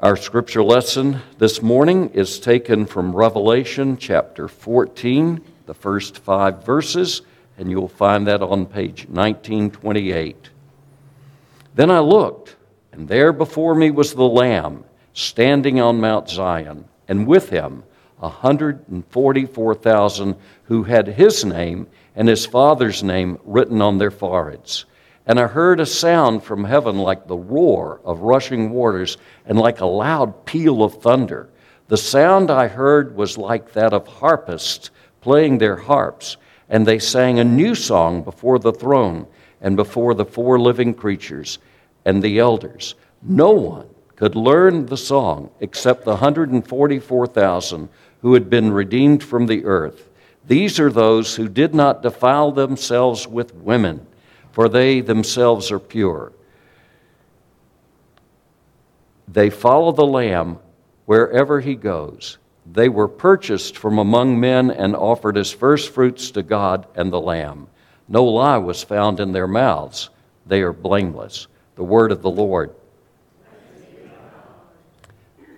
Our scripture lesson this morning is taken from Revelation chapter 14, the first five verses, and you'll find that on page 1928. Then I looked, and there before me was the Lamb standing on Mount Zion, and with him 144,000 who had his name and his father's name written on their foreheads. And I heard a sound from heaven like the roar of rushing waters and like a loud peal of thunder. The sound I heard was like that of harpists playing their harps, and they sang a new song before the throne and before the four living creatures and the elders. No one could learn the song except the 144,000 who had been redeemed from the earth. These are those who did not defile themselves with women for they themselves are pure. They follow the Lamb wherever he goes. They were purchased from among men and offered as firstfruits to God and the Lamb. No lie was found in their mouths. They are blameless. The word of the Lord.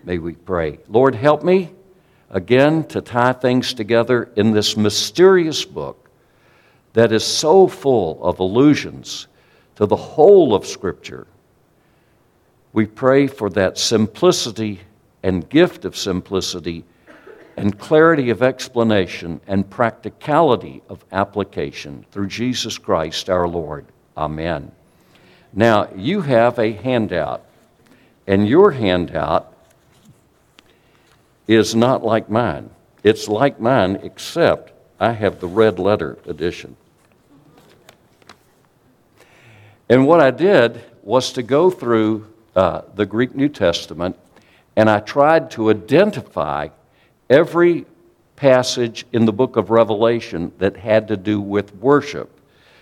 May we pray. Lord, help me again to tie things together in this mysterious book that is so full of allusions to the whole of Scripture. We pray for that simplicity and gift of simplicity and clarity of explanation and practicality of application through Jesus Christ our Lord. Amen. Now, you have a handout, and your handout is not like mine. It's like mine, except I have the red letter edition. And what I did was to go through uh, the Greek New Testament and I tried to identify every passage in the book of Revelation that had to do with worship.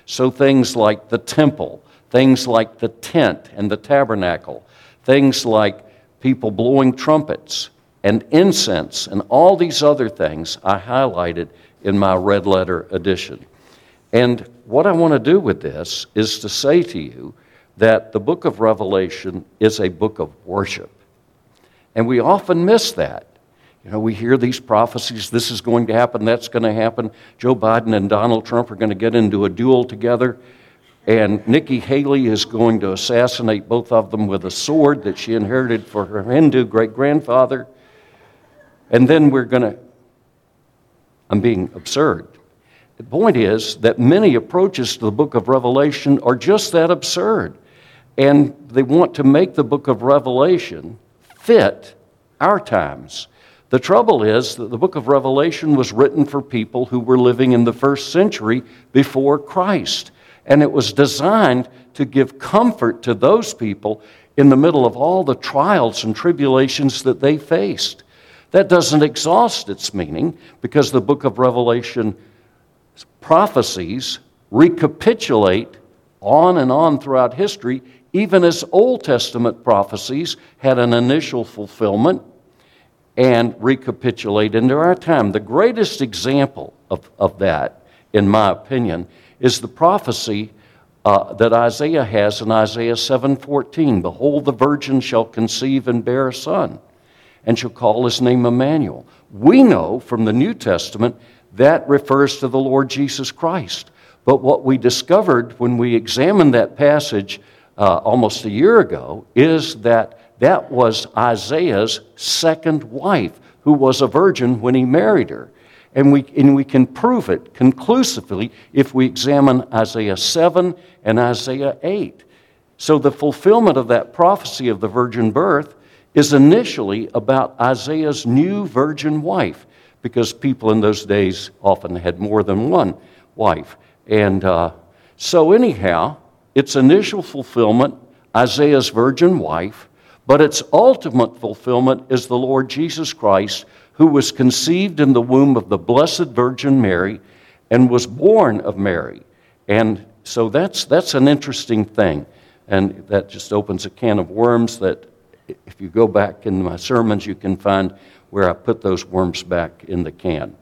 So things like the temple, things like the tent and the tabernacle, things like people blowing trumpets and incense, and all these other things I highlighted in my red letter edition. And what I want to do with this is to say to you that the book of Revelation is a book of worship. And we often miss that. You know, we hear these prophecies this is going to happen, that's going to happen. Joe Biden and Donald Trump are going to get into a duel together. And Nikki Haley is going to assassinate both of them with a sword that she inherited for her Hindu great grandfather. And then we're going to, I'm being absurd. The point is that many approaches to the book of Revelation are just that absurd. And they want to make the book of Revelation fit our times. The trouble is that the book of Revelation was written for people who were living in the first century before Christ. And it was designed to give comfort to those people in the middle of all the trials and tribulations that they faced. That doesn't exhaust its meaning because the book of Revelation prophecies recapitulate on and on throughout history, even as Old Testament prophecies had an initial fulfillment and recapitulate into our time. The greatest example of, of that, in my opinion, is the prophecy uh, that Isaiah has in Isaiah 7:14. Behold, the virgin shall conceive and bear a son, and shall call his name Emmanuel. We know from the New Testament that refers to the Lord Jesus Christ. But what we discovered when we examined that passage uh, almost a year ago is that that was Isaiah's second wife, who was a virgin when he married her. And we, and we can prove it conclusively if we examine Isaiah 7 and Isaiah 8. So the fulfillment of that prophecy of the virgin birth is initially about Isaiah's new virgin wife because people in those days often had more than one wife. And uh, so, anyhow, its initial fulfillment, Isaiah's virgin wife, but its ultimate fulfillment is the Lord Jesus Christ, who was conceived in the womb of the Blessed Virgin Mary and was born of Mary. And so that's, that's an interesting thing. And that just opens a can of worms that, if you go back in my sermons, you can find where I put those worms back in the can.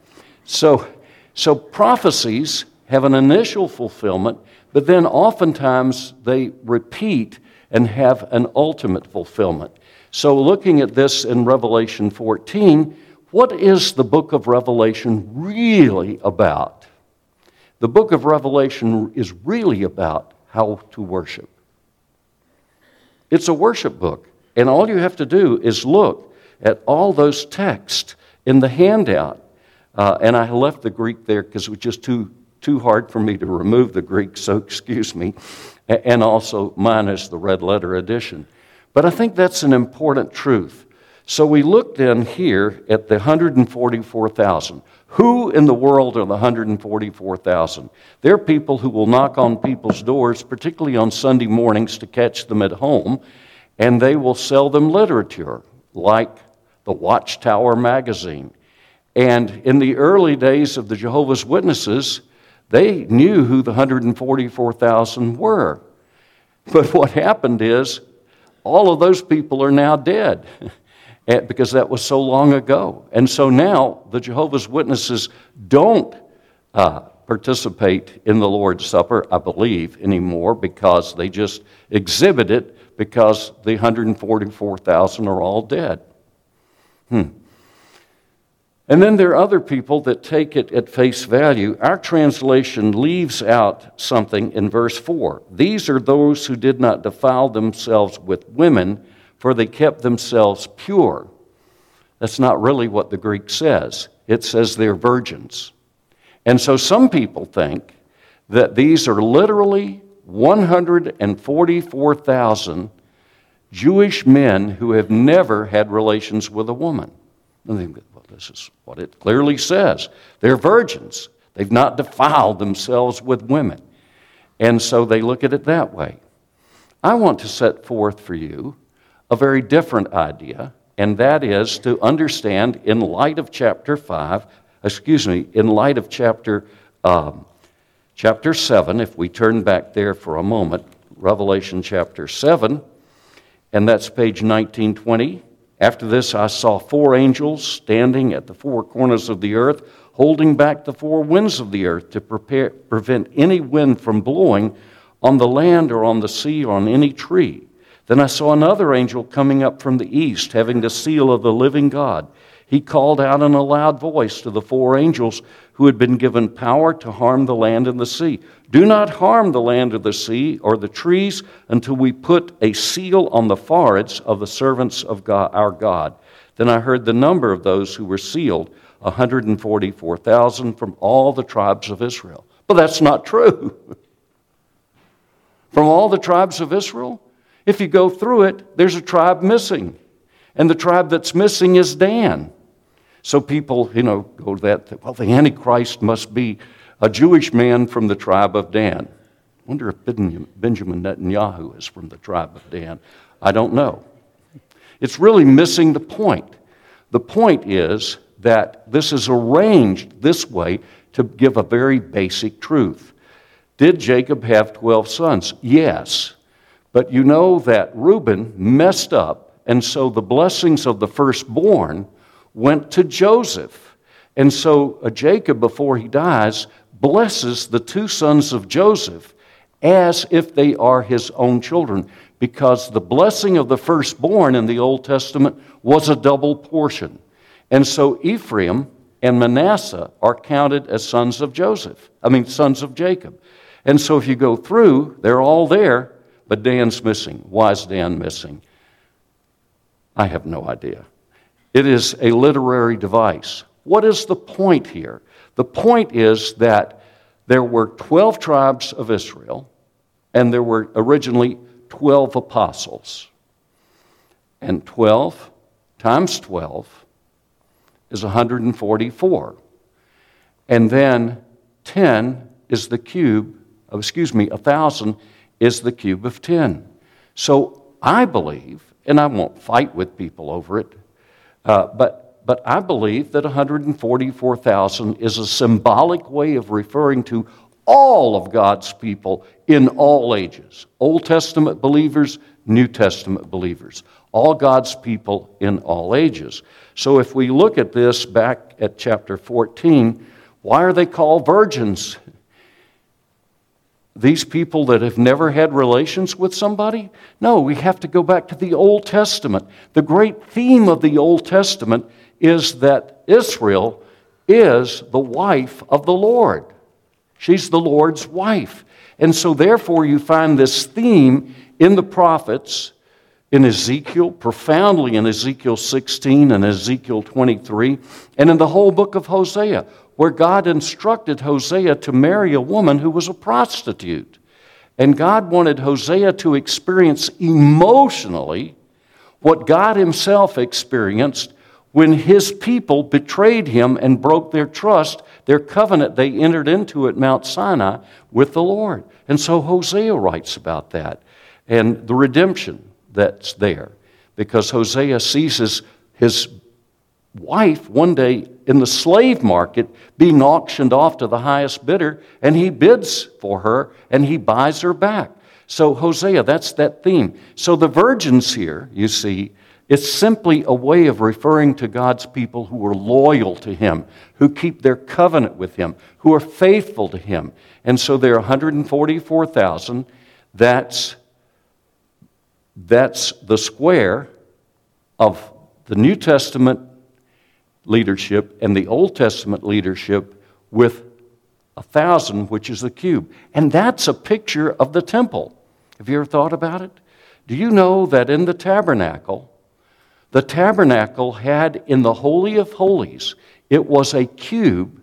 So, so prophecies have an initial fulfillment, but then oftentimes they repeat and have an ultimate fulfillment. So, looking at this in Revelation 14, what is the book of Revelation really about? The book of Revelation is really about how to worship. It's a worship book, and all you have to do is look at all those texts in the handout. Uh, and I left the Greek there because it was just too, too hard for me to remove the Greek, so excuse me. And also minus the red letter edition. But I think that's an important truth. So we looked in here at the 144,000. Who in the world are the 144,000? They're people who will knock on people's doors, particularly on Sunday mornings to catch them at home, and they will sell them literature like the Watchtower magazine. And in the early days of the Jehovah's Witnesses, they knew who the 144,000 were. But what happened is all of those people are now dead because that was so long ago. And so now the Jehovah's Witnesses don't uh, participate in the Lord's Supper, I believe, anymore because they just exhibit it because the 144,000 are all dead. Hmm. And then there are other people that take it at face value. Our translation leaves out something in verse 4. These are those who did not defile themselves with women, for they kept themselves pure. That's not really what the Greek says. It says they're virgins. And so some people think that these are literally 144,000 Jewish men who have never had relations with a woman. And they, well, this is what it clearly says. They're virgins. They've not defiled themselves with women. And so they look at it that way. I want to set forth for you a very different idea, and that is to understand in light of chapter 5, excuse me, in light of chapter, um, chapter 7, if we turn back there for a moment, Revelation chapter 7, and that's page 1920. After this, I saw four angels standing at the four corners of the earth, holding back the four winds of the earth to prepare, prevent any wind from blowing on the land or on the sea or on any tree. Then I saw another angel coming up from the east, having the seal of the living God he called out in a loud voice to the four angels who had been given power to harm the land and the sea Do not harm the land or the sea or the trees until we put a seal on the foreheads of the servants of God, our God. Then I heard the number of those who were sealed 144,000 from all the tribes of Israel. But that's not true. from all the tribes of Israel? If you go through it, there's a tribe missing. And the tribe that's missing is Dan. So people, you know, go to that, well, the Antichrist must be a Jewish man from the tribe of Dan. I wonder if Benjamin Netanyahu is from the tribe of Dan. I don't know. It's really missing the point. The point is that this is arranged this way to give a very basic truth. Did Jacob have 12 sons? Yes. But you know that Reuben messed up, and so the blessings of the firstborn went to Joseph. And so uh, Jacob, before he dies, blesses the two sons of Joseph as if they are his own children, because the blessing of the firstborn in the Old Testament was a double portion. And so Ephraim and Manasseh are counted as sons of Joseph, I mean, sons of Jacob. And so if you go through, they're all there, but Dan's missing. Why is Dan missing? I have no idea. It is a literary device. What is the point here? The point is that there were 12 tribes of Israel, and there were originally 12 apostles. And 12 times 12 is 144. And then 10 is the cube, of, excuse me, 1,000 is the cube of 10. So I believe, and I won't fight with people over it, uh, but, but I believe that 144,000 is a symbolic way of referring to all of God's people in all ages Old Testament believers, New Testament believers, all God's people in all ages. So if we look at this back at chapter 14, why are they called virgins? These people that have never had relations with somebody? No, we have to go back to the Old Testament. The great theme of the Old Testament is that Israel is the wife of the Lord. She's the Lord's wife. And so, therefore, you find this theme in the prophets, in Ezekiel, profoundly in Ezekiel 16 and Ezekiel 23, and in the whole book of Hosea, where God instructed Hosea to marry a woman who was a prostitute. And God wanted Hosea to experience emotionally what God Himself experienced when His people betrayed Him and broke their trust, their covenant they entered into at Mount Sinai with the Lord. And so Hosea writes about that and the redemption that's there because Hosea seizes his wife one day in the slave market being auctioned off to the highest bidder, and he bids for her and he buys her back. So, Hosea, that's that theme. So, the virgins here, you see, it's simply a way of referring to God's people who are loyal to Him, who keep their covenant with Him, who are faithful to Him. And so there are 144,000. That's, that's the square of the New Testament leadership and the Old Testament leadership with a thousand, which is the cube. And that's a picture of the temple. Have you ever thought about it? Do you know that in the tabernacle, the tabernacle had in the Holy of Holies, it was a cube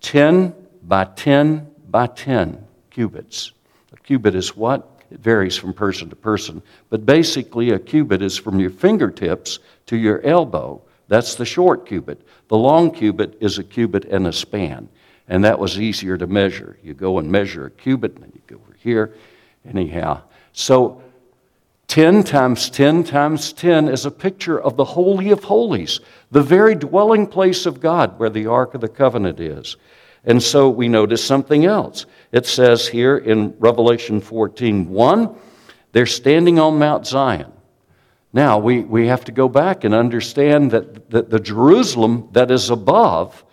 10 by 10 by 10 cubits. A cubit is what? It varies from person to person, but basically, a cubit is from your fingertips to your elbow. That's the short cubit. The long cubit is a cubit and a span, and that was easier to measure. You go and measure a cubit, and then you go over here. Anyhow, so 10 times 10 times 10 is a picture of the Holy of Holies, the very dwelling place of God where the Ark of the Covenant is. And so we notice something else. It says here in Revelation 14 1, they're standing on Mount Zion. Now, we, we have to go back and understand that, that the Jerusalem that is above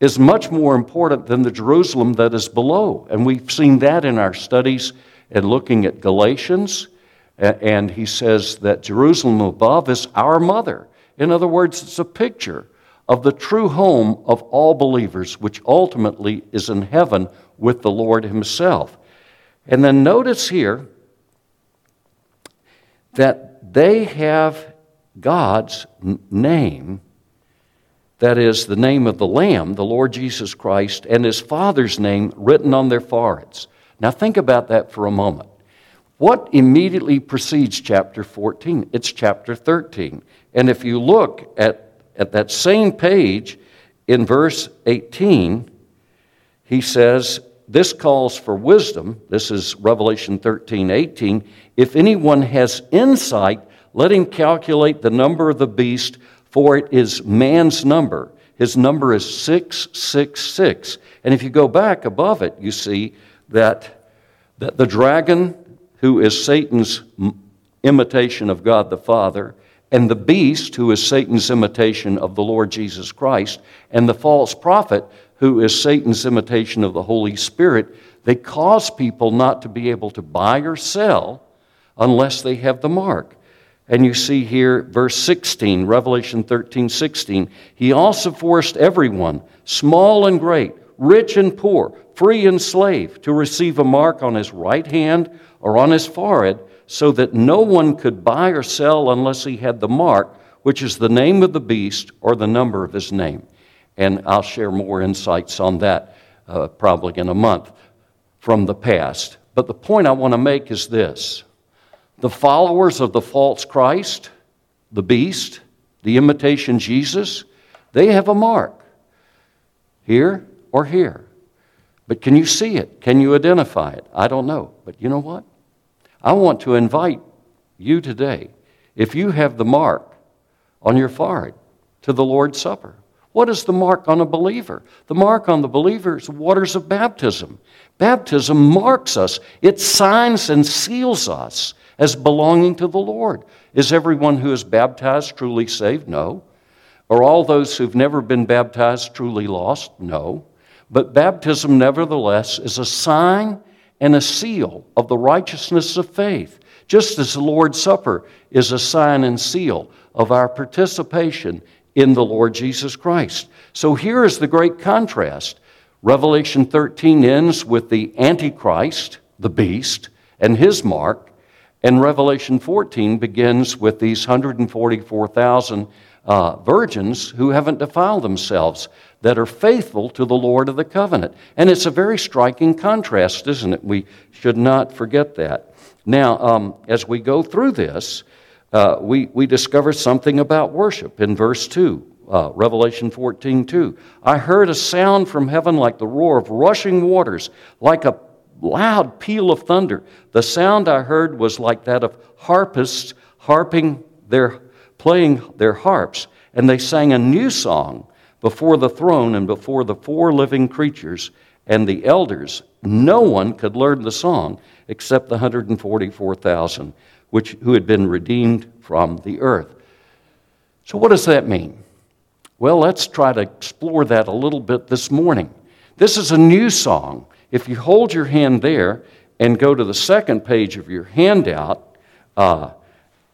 is much more important than the Jerusalem that is below. And we've seen that in our studies and looking at Galatians. And he says that Jerusalem above is our mother. In other words, it's a picture of the true home of all believers, which ultimately is in heaven with the Lord Himself. And then notice here that they have God's name, that is, the name of the Lamb, the Lord Jesus Christ, and His Father's name written on their foreheads. Now, think about that for a moment. What immediately precedes chapter 14? It's chapter 13. And if you look at, at that same page in verse 18, he says, This calls for wisdom. This is Revelation 13 18. If anyone has insight, let him calculate the number of the beast, for it is man's number. His number is 666. And if you go back above it, you see that, that the dragon, who is Satan's imitation of God the Father, and the beast, who is Satan's imitation of the Lord Jesus Christ, and the false prophet, who is Satan's imitation of the Holy Spirit, they cause people not to be able to buy or sell unless they have the mark. And you see here, verse 16, Revelation 13, 16. He also forced everyone, small and great, rich and poor, free and slave, to receive a mark on his right hand or on his forehead, so that no one could buy or sell unless he had the mark, which is the name of the beast or the number of his name. And I'll share more insights on that uh, probably in a month from the past. But the point I want to make is this the followers of the false Christ, the beast, the imitation Jesus, they have a mark here or here. But can you see it? Can you identify it? I don't know. But you know what? I want to invite you today, if you have the mark on your forehead, to the Lord's Supper. What is the mark on a believer? The mark on the believer is waters of baptism. Baptism marks us, it signs and seals us as belonging to the Lord. Is everyone who is baptized truly saved? No. Are all those who've never been baptized truly lost? No. But baptism, nevertheless, is a sign and a seal of the righteousness of faith, just as the Lord's Supper is a sign and seal of our participation in the Lord Jesus Christ. So here is the great contrast. Revelation 13 ends with the Antichrist, the beast, and his mark, and Revelation 14 begins with these 144,000 uh, virgins who haven't defiled themselves, that are faithful to the Lord of the covenant. And it's a very striking contrast, isn't it? We should not forget that. Now, um, as we go through this, uh, we, we discover something about worship in verse 2. Uh, Revelation 14, 2. I heard a sound from heaven like the roar of rushing waters, like a loud peal of thunder. The sound I heard was like that of harpists harping their playing their harps, and they sang a new song before the throne and before the four living creatures and the elders. No one could learn the song except the 144,000 which who had been redeemed from the earth. So what does that mean? Well, let's try to explore that a little bit this morning. This is a new song. If you hold your hand there and go to the second page of your handout, uh,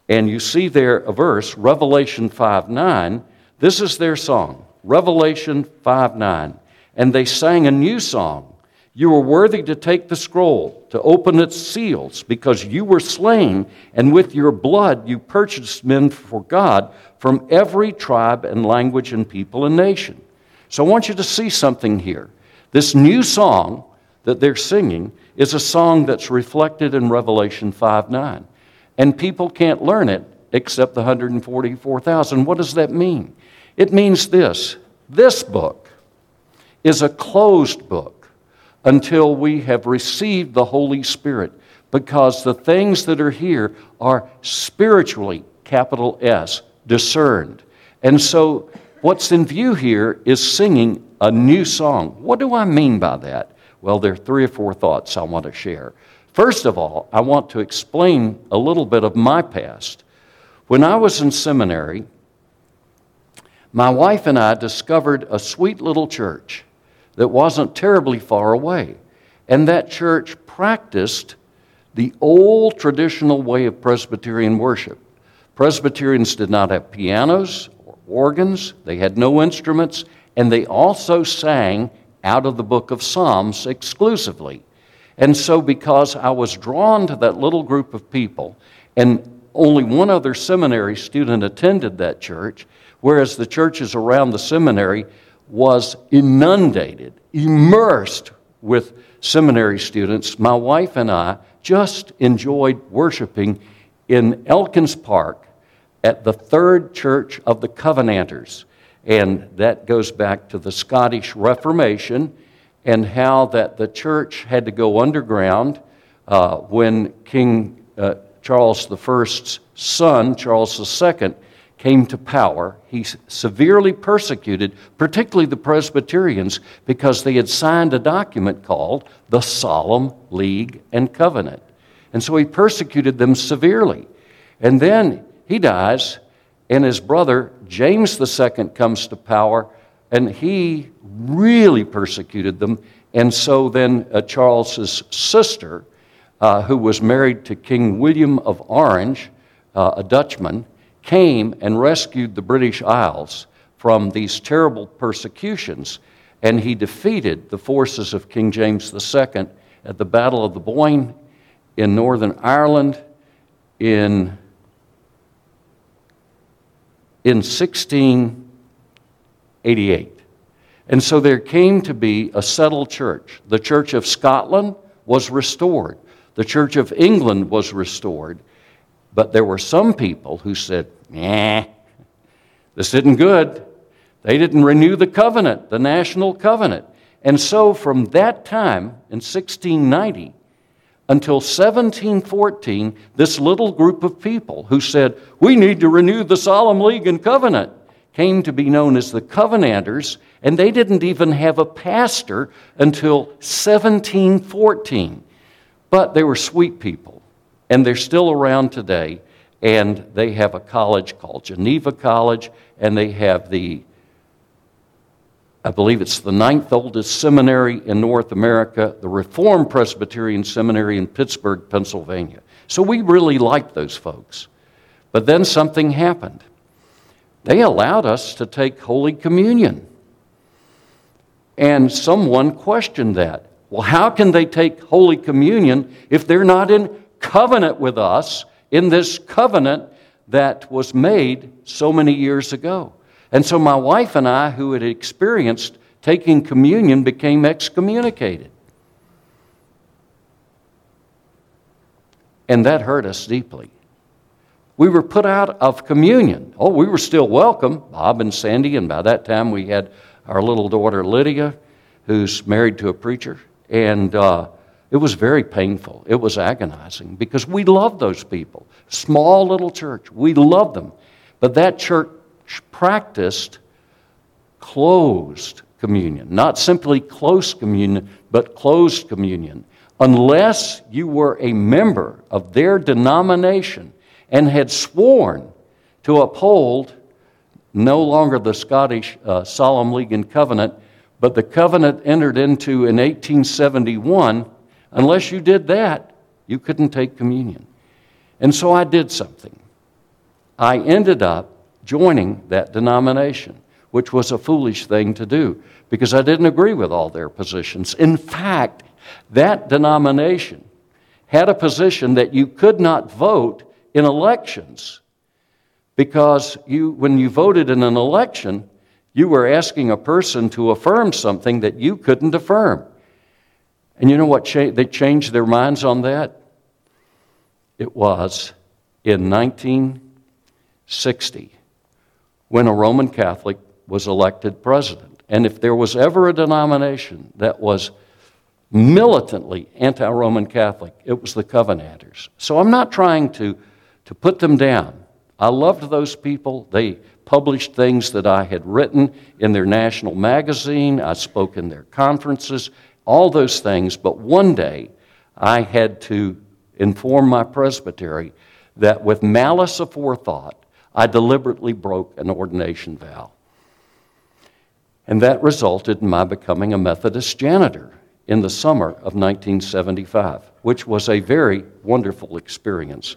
and you see there a verse, Revelation 5 9. This is their song, Revelation 5 9. And they sang a new song. You were worthy to take the scroll, to open its seals, because you were slain, and with your blood you purchased men for God from every tribe and language and people and nation. So I want you to see something here. This new song that they're singing is a song that's reflected in Revelation 5 9 and people can't learn it except the 144,000. What does that mean? It means this this book is a closed book until we have received the Holy Spirit because the things that are here are spiritually, capital S, discerned. And so, what's in view here is singing a new song. What do I mean by that? Well, there are three or four thoughts I want to share. First of all, I want to explain a little bit of my past. When I was in seminary, my wife and I discovered a sweet little church that wasn't terribly far away. And that church practiced the old traditional way of Presbyterian worship. Presbyterians did not have pianos or organs, they had no instruments, and they also sang out of the book of Psalms exclusively. And so, because I was drawn to that little group of people, and only one other seminary student attended that church, whereas the churches around the seminary was inundated, immersed with seminary students, my wife and I just enjoyed worshiping in Elkins Park at the Third Church of the Covenanters. And that goes back to the Scottish Reformation and how that the church had to go underground uh, when King uh, Charles I's son, Charles II, came to power. He severely persecuted, particularly the Presbyterians, because they had signed a document called the Solemn League and Covenant. And so he persecuted them severely. And then he dies, and his brother, James II, comes to power and he really persecuted them. And so then uh, Charles's sister, uh, who was married to King William of Orange, uh, a Dutchman, came and rescued the British Isles from these terrible persecutions. And he defeated the forces of King James II at the Battle of the Boyne in Northern Ireland in, in 16. 88. And so there came to be a settled church. The Church of Scotland was restored, the Church of England was restored. But there were some people who said, nah, this isn't good. They didn't renew the covenant, the national covenant. And so from that time in 1690 until 1714, this little group of people who said, we need to renew the solemn league and covenant came to be known as the Covenanters, and they didn't even have a pastor until 1714. But they were sweet people, and they're still around today, and they have a college called Geneva College, and they have the I believe it's the ninth oldest seminary in North America, the Reformed Presbyterian Seminary in Pittsburgh, Pennsylvania. So we really liked those folks. But then something happened. They allowed us to take Holy Communion. And someone questioned that. Well, how can they take Holy Communion if they're not in covenant with us in this covenant that was made so many years ago? And so my wife and I, who had experienced taking communion, became excommunicated. And that hurt us deeply. We were put out of communion. Oh, we were still welcome, Bob and Sandy, and by that time we had our little daughter Lydia, who's married to a preacher. And uh, it was very painful. It was agonizing because we loved those people. Small little church, we loved them. But that church practiced closed communion, not simply close communion, but closed communion. Unless you were a member of their denomination and had sworn to uphold no longer the Scottish uh, Solemn League and Covenant, but the covenant entered into in 1871, unless you did that, you couldn't take communion. And so I did something. I ended up joining that denomination, which was a foolish thing to do because I didn't agree with all their positions. In fact, that denomination had a position that you could not vote in elections because you, when you voted in an election, you were asking a person to affirm something that you couldn't affirm. And you know what? Cha- they changed their minds on that? It was in 1960 when a Roman Catholic was elected president. And if there was ever a denomination that was militantly anti Roman Catholic, it was the Covenanters. So I'm not trying to, to put them down. I loved those people. They published things that I had written in their national magazine, I spoke in their conferences, all those things. But one day I had to inform my presbytery that with malice aforethought, I deliberately broke an ordination vow. And that resulted in my becoming a Methodist janitor in the summer of 1975, which was a very wonderful experience.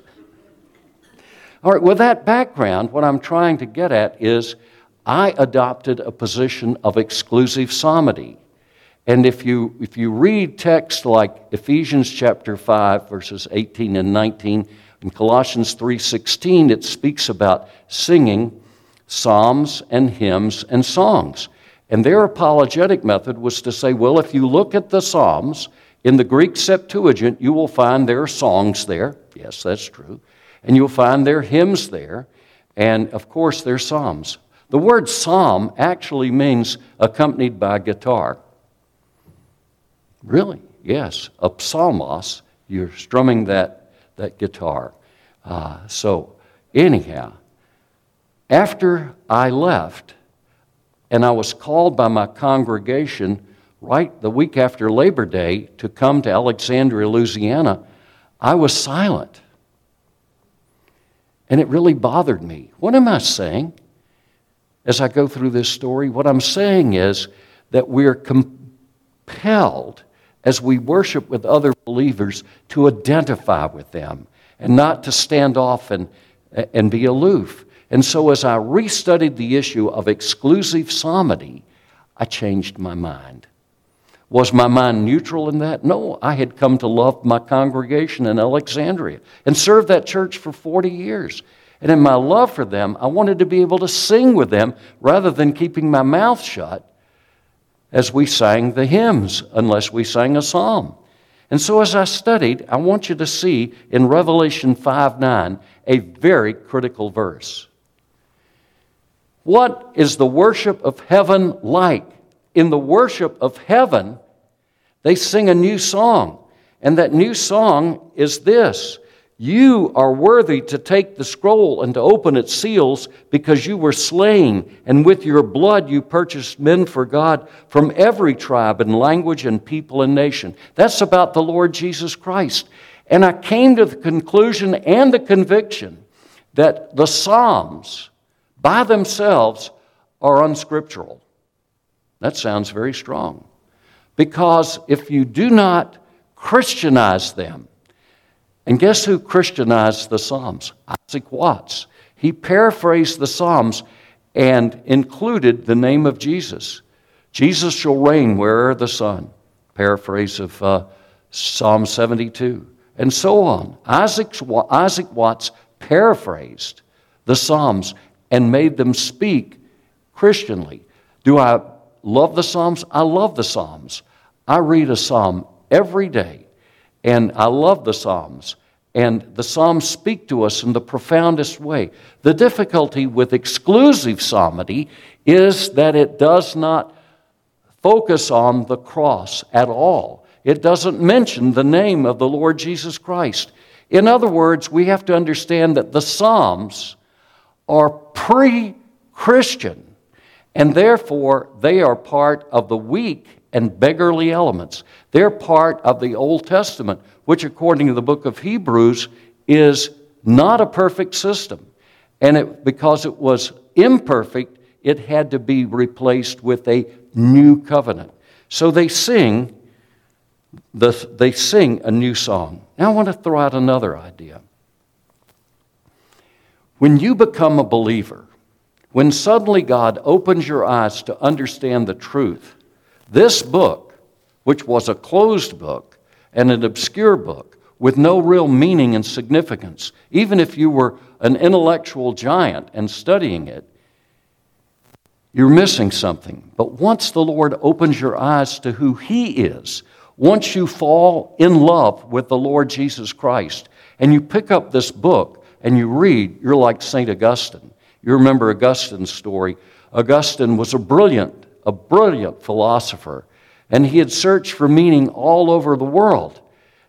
All right, with that background, what I'm trying to get at is I adopted a position of exclusive psalmody. And if you, if you read texts like Ephesians chapter 5, verses 18 and 19, in Colossians 3:16 it speaks about singing psalms and hymns and songs. And their apologetic method was to say, well, if you look at the psalms in the Greek Septuagint, you will find there are songs there. Yes, that's true. And you'll find there are hymns there, and of course there are psalms. The word psalm actually means accompanied by guitar. Really? Yes, a psalmos, you're strumming that that guitar. Uh, so, anyhow, after I left, and I was called by my congregation right the week after Labor Day to come to Alexandria, Louisiana, I was silent. And it really bothered me. What am I saying? As I go through this story, what I'm saying is that we're compelled as we worship with other believers to identify with them and not to stand off and, and be aloof. And so, as I restudied the issue of exclusive psalmody, I changed my mind. Was my mind neutral in that? No, I had come to love my congregation in Alexandria and served that church for 40 years. And in my love for them, I wanted to be able to sing with them rather than keeping my mouth shut as we sang the hymns, unless we sang a psalm. And so, as I studied, I want you to see in Revelation 5 9 a very critical verse. What is the worship of heaven like? In the worship of heaven, they sing a new song. And that new song is this you are worthy to take the scroll and to open its seals because you were slain, and with your blood you purchased men for God from every tribe and language and people and nation. That's about the Lord Jesus Christ. And I came to the conclusion and the conviction that the Psalms by themselves are unscriptural. That sounds very strong. Because if you do not Christianize them, and guess who Christianized the Psalms? Isaac Watts. He paraphrased the Psalms and included the name of Jesus. Jesus shall reign where'er the sun. Paraphrase of uh, Psalm 72. And so on. Isaac, Isaac Watts paraphrased the Psalms and made them speak Christianly. Do I love the Psalms? I love the Psalms. I read a Psalm every day, and I love the Psalms. And the Psalms speak to us in the profoundest way. The difficulty with exclusive psalmody is that it does not focus on the cross at all. It doesn't mention the name of the Lord Jesus Christ. In other words, we have to understand that the Psalms are pre Christian, and therefore they are part of the weak and beggarly elements. They're part of the Old Testament, which, according to the book of Hebrews, is not a perfect system. And it, because it was imperfect, it had to be replaced with a new covenant. So they sing, the, they sing a new song. Now I want to throw out another idea. When you become a believer, when suddenly God opens your eyes to understand the truth, this book, which was a closed book and an obscure book with no real meaning and significance, even if you were an intellectual giant and studying it, you're missing something. But once the Lord opens your eyes to who He is, once you fall in love with the Lord Jesus Christ, and you pick up this book and you read, you're like St. Augustine. You remember Augustine's story. Augustine was a brilliant, a brilliant philosopher, and he had searched for meaning all over the world.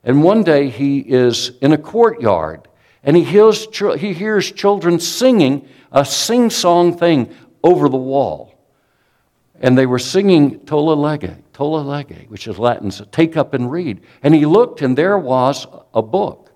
And one day he is in a courtyard and he hears, he hears children singing a sing song thing over the wall. And they were singing Tolle Lege, Tolle Lege, which is Latin, so take up and read. And he looked, and there was a book.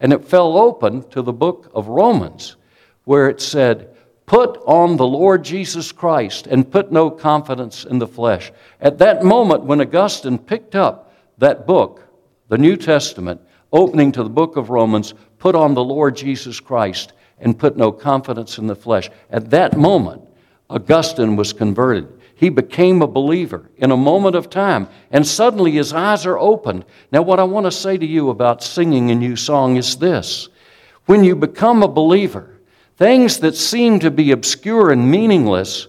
And it fell open to the book of Romans, where it said, Put on the Lord Jesus Christ and put no confidence in the flesh. At that moment, when Augustine picked up that book, the New Testament, opening to the book of Romans, put on the Lord Jesus Christ and put no confidence in the flesh. At that moment, Augustine was converted. He became a believer in a moment of time, and suddenly his eyes are opened. Now, what I want to say to you about singing a new song is this when you become a believer, things that seem to be obscure and meaningless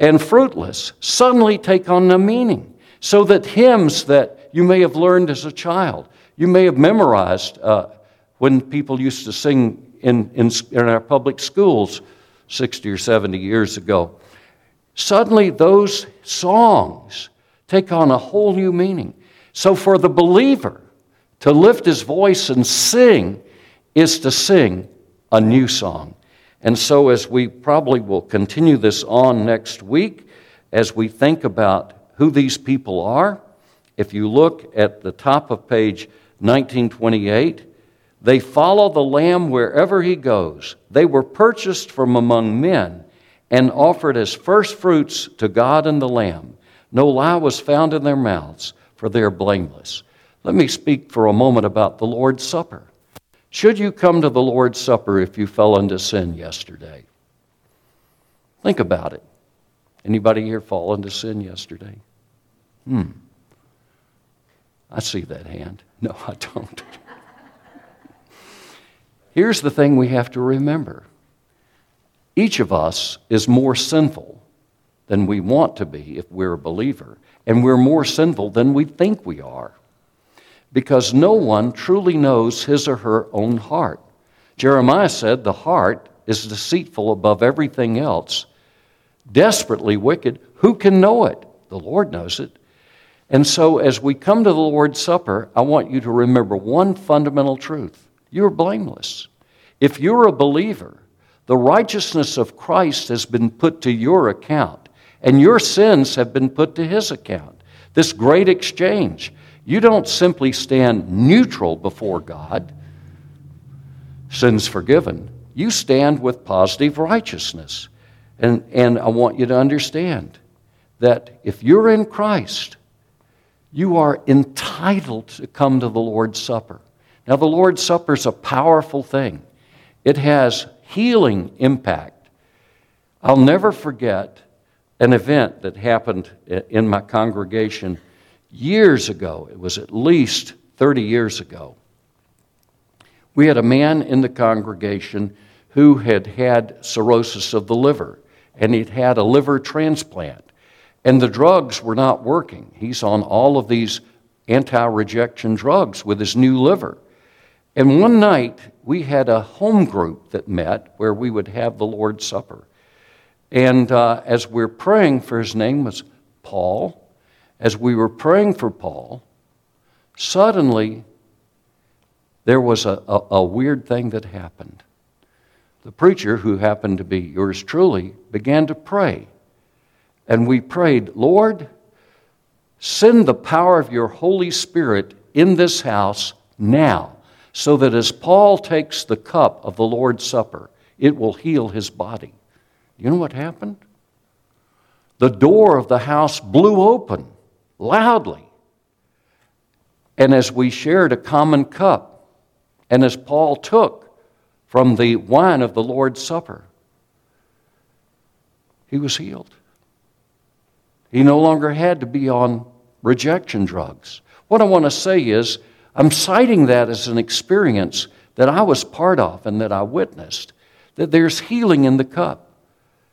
and fruitless suddenly take on a meaning. So that hymns that you may have learned as a child, you may have memorized uh, when people used to sing in, in, in our public schools 60 or 70 years ago. Suddenly, those songs take on a whole new meaning. So, for the believer to lift his voice and sing is to sing a new song. And so, as we probably will continue this on next week, as we think about who these people are, if you look at the top of page 1928, they follow the Lamb wherever he goes. They were purchased from among men and offered as first fruits to God and the Lamb. No lie was found in their mouths, for they are blameless. Let me speak for a moment about the Lord's Supper. Should you come to the Lord's Supper if you fell into sin yesterday? Think about it. Anybody here fall into sin yesterday? Hmm. I see that hand. No, I don't. Here's the thing we have to remember each of us is more sinful than we want to be if we're a believer, and we're more sinful than we think we are because no one truly knows his or her own heart. Jeremiah said, The heart is deceitful above everything else, desperately wicked. Who can know it? The Lord knows it. And so, as we come to the Lord's Supper, I want you to remember one fundamental truth you're blameless. If you're a believer, the righteousness of Christ has been put to your account, and your sins have been put to his account. This great exchange. You don't simply stand neutral before God, sins forgiven. You stand with positive righteousness. And, and I want you to understand that if you're in Christ, you are entitled to come to the Lord's Supper. Now, the Lord's Supper is a powerful thing, it has healing impact. I'll never forget an event that happened in my congregation years ago. It was at least 30 years ago. We had a man in the congregation who had had cirrhosis of the liver, and he'd had a liver transplant. And the drugs were not working. He's on all of these anti rejection drugs with his new liver. And one night, we had a home group that met where we would have the Lord's Supper. And uh, as we're praying for his name was Paul, as we were praying for Paul, suddenly there was a, a, a weird thing that happened. The preacher, who happened to be yours truly, began to pray. And we prayed, Lord, send the power of your Holy Spirit in this house now, so that as Paul takes the cup of the Lord's Supper, it will heal his body. You know what happened? The door of the house blew open loudly. And as we shared a common cup, and as Paul took from the wine of the Lord's Supper, he was healed. He no longer had to be on rejection drugs. What I want to say is, I'm citing that as an experience that I was part of and that I witnessed, that there's healing in the cup.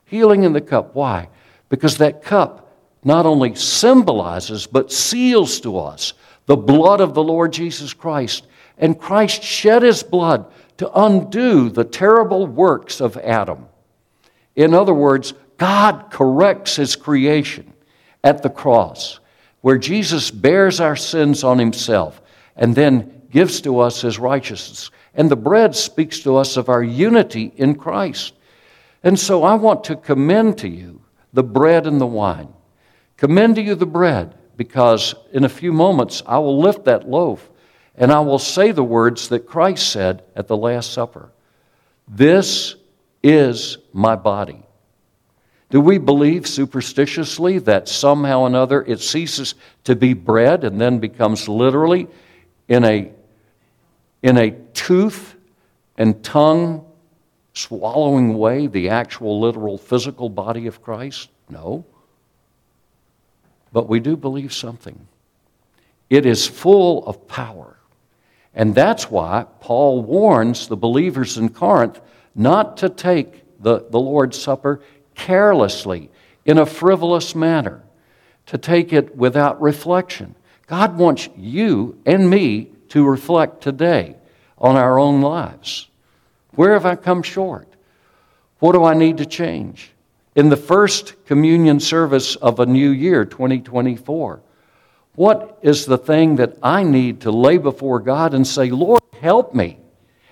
Healing in the cup. Why? Because that cup not only symbolizes, but seals to us the blood of the Lord Jesus Christ. And Christ shed his blood to undo the terrible works of Adam. In other words, God corrects his creation at the cross, where Jesus bears our sins on himself and then gives to us his righteousness. And the bread speaks to us of our unity in Christ. And so I want to commend to you the bread and the wine. Commend to you the bread, because in a few moments I will lift that loaf and I will say the words that Christ said at the Last Supper This is my body do we believe superstitiously that somehow or another it ceases to be bread and then becomes literally in a, in a tooth and tongue swallowing way the actual literal physical body of Christ? No. But we do believe something. It is full of power. And that's why Paul warns the believers in Corinth not to take the, the Lord's Supper carelessly, in a frivolous manner, to take it without reflection. God wants you and me to reflect today on our own lives. Where have I come short? What do I need to change? In the first communion service of a new year, 2024, what is the thing that I need to lay before God and say, Lord, help me?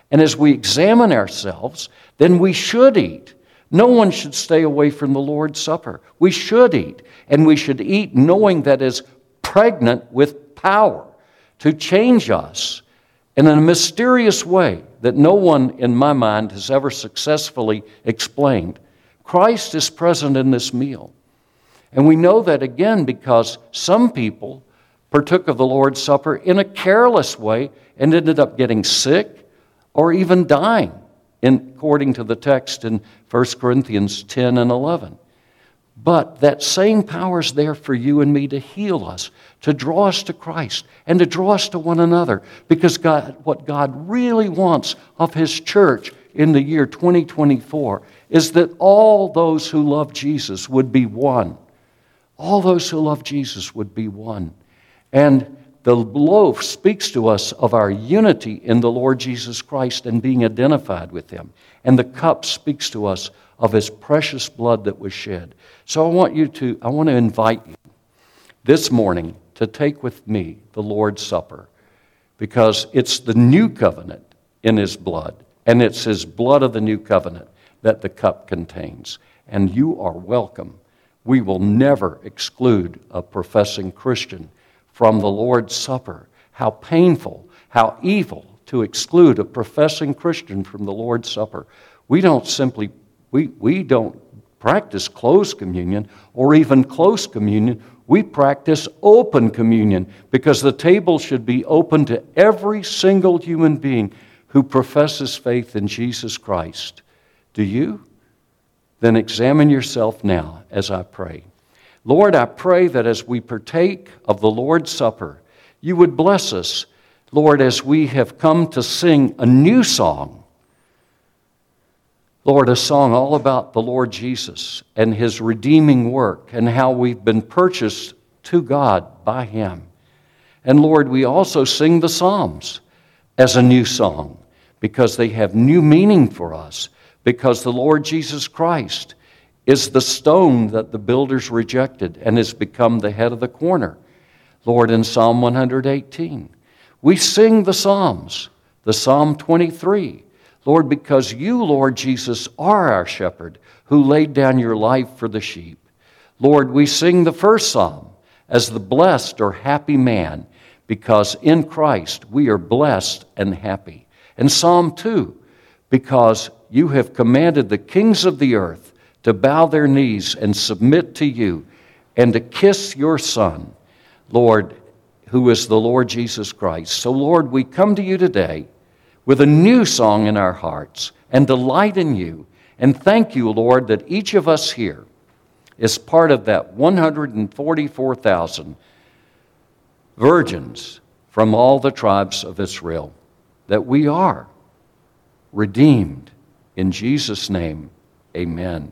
And as we examine ourselves, then we should eat no one should stay away from the Lord's Supper. We should eat, and we should eat knowing that is pregnant with power to change us in a mysterious way that no one in my mind has ever successfully explained. Christ is present in this meal. And we know that again because some people partook of the Lord's Supper in a careless way and ended up getting sick or even dying in, according to the text in 1 Corinthians 10 and 11. But that same power is there for you and me to heal us, to draw us to Christ, and to draw us to one another. Because God, what God really wants of His church in the year 2024 is that all those who love Jesus would be one. All those who love Jesus would be one. And the loaf speaks to us of our unity in the Lord Jesus Christ and being identified with Him. And the cup speaks to us of His precious blood that was shed. So I want you to, I want to invite you this morning to take with me the Lord's Supper because it's the new covenant in His blood, and it's His blood of the new covenant that the cup contains. And you are welcome. We will never exclude a professing Christian from the Lord's Supper. How painful, how evil to exclude a professing Christian from the Lord's Supper. We don't simply, we, we don't practice closed communion or even close communion. We practice open communion because the table should be open to every single human being who professes faith in Jesus Christ. Do you? Then examine yourself now as I pray. Lord, I pray that as we partake of the Lord's Supper, you would bless us, Lord, as we have come to sing a new song. Lord, a song all about the Lord Jesus and his redeeming work and how we've been purchased to God by him. And Lord, we also sing the Psalms as a new song because they have new meaning for us because the Lord Jesus Christ is the stone that the builders rejected and has become the head of the corner. Lord, in Psalm 118, we sing the Psalms, the Psalm 23. Lord, because you, Lord Jesus, are our shepherd who laid down your life for the sheep. Lord, we sing the first Psalm as the blessed or happy man because in Christ we are blessed and happy. And Psalm 2, because you have commanded the kings of the earth to bow their knees and submit to you and to kiss your Son, Lord, who is the Lord Jesus Christ. So, Lord, we come to you today with a new song in our hearts and delight in you. And thank you, Lord, that each of us here is part of that 144,000 virgins from all the tribes of Israel, that we are redeemed in Jesus' name, amen.